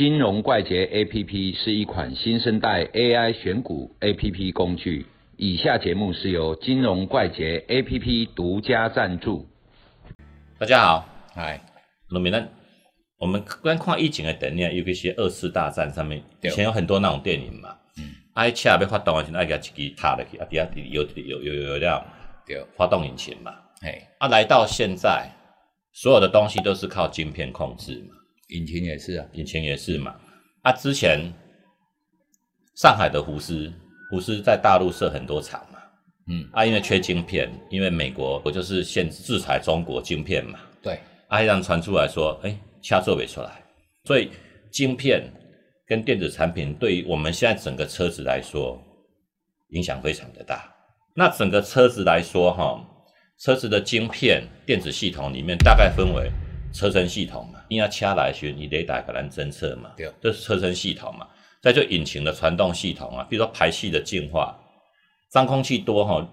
金融怪杰 APP 是一款新生代 AI 选股 APP 工具。以下节目是由金融怪杰 APP 独家赞助。大家好，嗨，农民呢？我们观看疫情的电影，尤其是二次大战上面，以前有很多那种电影嘛。嗯。爱车要发动的时候，爱给一支踏落去，啊，底下有有有有了，对，发动引擎嘛。嘿，啊，来到现在，所有的东西都是靠晶片控制嘛。引擎也是啊，引擎也是嘛。啊，之前上海的胡斯，胡斯在大陆设很多厂嘛。嗯。啊，因为缺晶片，因为美国不就是限制制裁中国晶片嘛。对。啊，让传出来说，哎，掐做不出来。所以晶片跟电子产品对于我们现在整个车子来说，影响非常的大。那整个车子来说，哈，车子的晶片电子系统里面大概分为。车身系统嘛，因为掐来学，你雷达可能侦测嘛，对，这是车身系统嘛。再就引擎的传动系统啊，比如说排气的净化，脏空气多哈，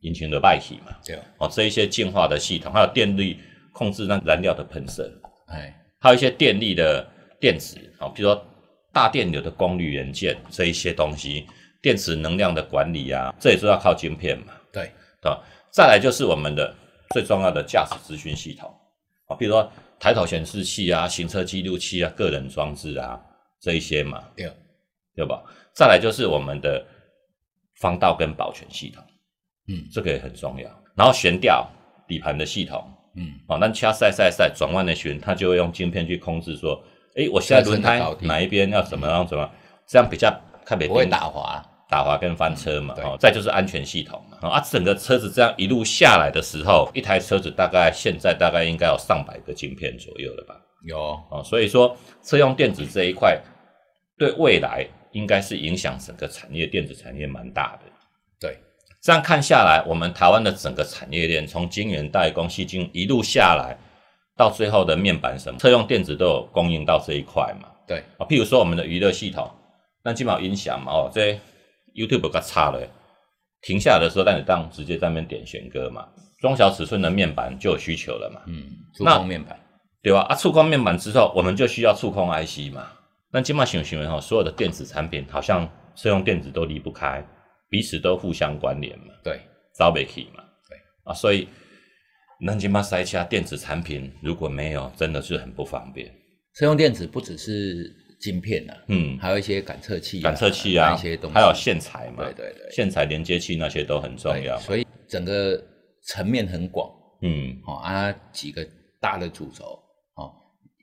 引擎的外体嘛，对，哦，这一些净化的系统，还有电力控制那燃料的喷射，哎，还有一些电力的电子，哦，比如说大电流的功率元件这一些东西，电池能量的管理啊，这也是要靠晶片嘛，对，对吧？再来就是我们的最重要的驾驶资讯系统。啊，比如说抬头显示器啊、行车记录器啊、个人装置啊这一些嘛，对，对吧？再来就是我们的防盗跟保全系统，嗯，这个也很重要。然后悬吊底盘的系统，嗯，哦，那掐塞塞塞转弯的旋，它就会用晶片去控制说，哎，我现在轮胎哪一边要怎么样怎么，这样比较看不会打滑。打滑跟翻车嘛，哦，再就是安全系统嘛，啊，整个车子这样一路下来的时候，一台车子大概现在大概应该有上百个晶片左右了吧？有哦，所以说车用电子这一块对未来应该是影响整个产业电子产业蛮大的。对，这样看下来，我们台湾的整个产业链从晶圆代工、细晶一路下来，到最后的面板什么车用电子都有供应到这一块嘛？对啊，譬如说我们的娱乐系统，那基本上音响嘛，哦，这。YouTube 给差了，停下来的时候，让你当直接在那边点选歌嘛。中小尺寸的面板就有需求了嘛。嗯，触控面板，对吧？啊，触控面板之后，我们就需要触控 IC 嘛。那今嘛想想哈，所有的电子产品好像车用电子都离不开，彼此都互相关联嘛。对，招不起嘛。对啊，所以那今嘛塞下电子产品如果没有，真的是很不方便。车用电子不只是。晶片呐，嗯，还有一些感测器、感测器啊，一些东西，还有线材嘛，对对对，线材连接器那些都很重要，所以整个层面很广，嗯，哦啊几个大的主轴，哦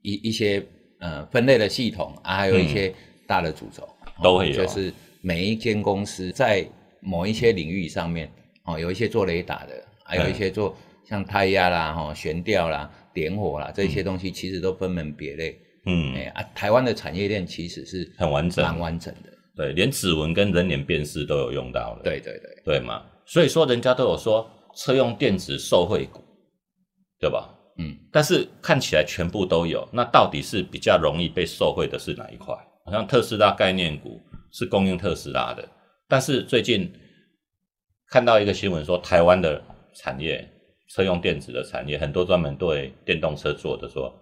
一一些呃分类的系统啊，还有一些大的主轴都会有，就是每一间公司在某一些领域上面，哦有一些做雷达的，还有一些做像胎压啦、哈悬吊啦、点火啦这些东西，其实都分门别类。嗯，哎啊，台湾的产业链其实是很完整、蛮完整的。对，连指纹跟人脸辨识都有用到了。对对对，对嘛？所以说人家都有说车用电子受惠股，对吧？嗯。但是看起来全部都有，那到底是比较容易被受惠的是哪一块？好像特斯拉概念股是供应特斯拉的，但是最近看到一个新闻说，台湾的产业车用电子的产业很多专门对电动车做的说。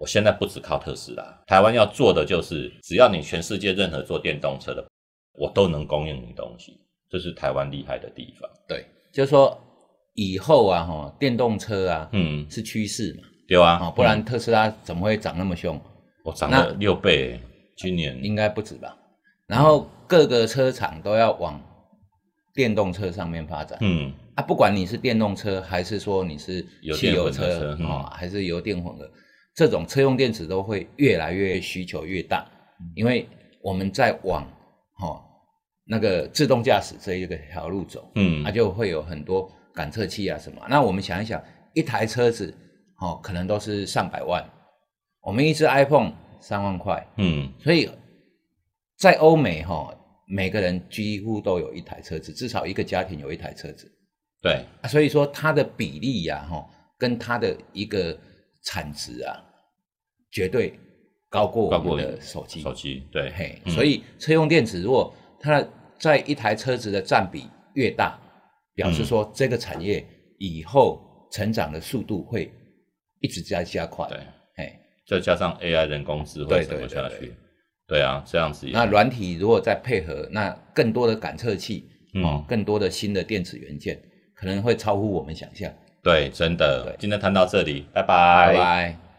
我现在不只靠特斯拉，台湾要做的就是，只要你全世界任何做电动车的，我都能供应你东西，这是台湾厉害的地方。对，就是说以后啊，哈，电动车啊，嗯，是趋势嘛，对啊，不然特斯拉怎么会涨那么凶？我涨了六倍，今年应该不止吧？然后各个车厂都要往电动车上面发展，嗯，啊，不管你是电动车还是说你是汽油车啊，还是油电混合。这种车用电池都会越来越需求越大，因为我们在往哈那个自动驾驶这一个条路走，嗯，它就会有很多感测器啊什么。那我们想一想，一台车子哦，可能都是上百万，我们一只 iPhone 三万块，嗯，所以在欧美哈，每个人几乎都有一台车子，至少一个家庭有一台车子，对，所以说它的比例呀，哈，跟它的一个。产值啊，绝对高过我们的手机。手机对嘿，所以车用电子如果它在一台车子的占比越大，表示说这个产业以后成长的速度会一直在加快。对嘿，再加上 AI 人工智能会怎么下去？对啊，这样子。那软体如果再配合，那更多的感测器，嗯，更多的新的电子元件，可能会超乎我们想象。对，真的。今天谈到这里，拜拜。拜拜。